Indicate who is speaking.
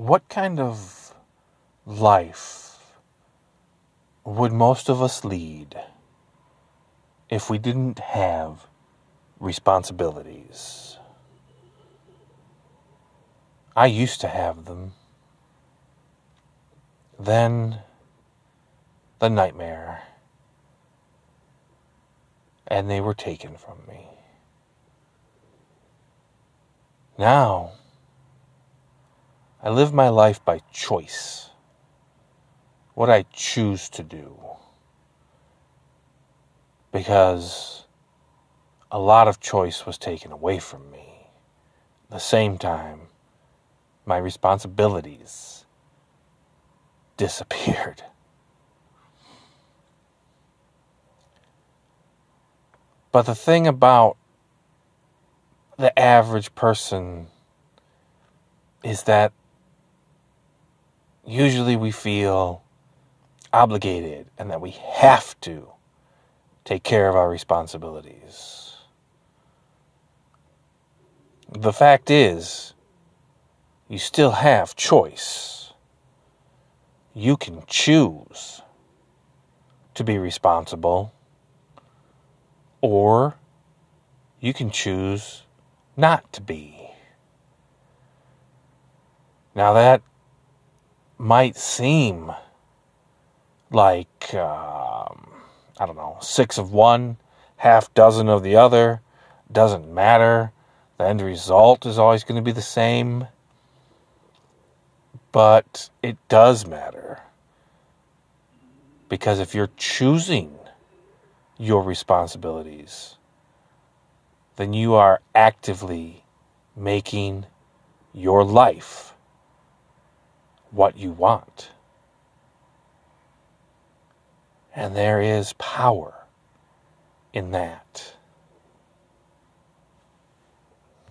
Speaker 1: what kind of life would most of us lead if we didn't have responsibilities? I used to have them. Then the nightmare. And they were taken from me. Now, I live my life by choice. What I choose to do. Because a lot of choice was taken away from me. At the same time, my responsibilities disappeared. But the thing about the average person is that usually we feel obligated and that we have to take care of our responsibilities. The fact is, you still have choice. You can choose to be responsible, or you can choose not to be. Now, that might seem like, um, I don't know, six of one, half dozen of the other. Doesn't matter. The end result is always going to be the same. But it does matter. Because if you're choosing your responsibilities, then you are actively making your life what you want. And there is power in that.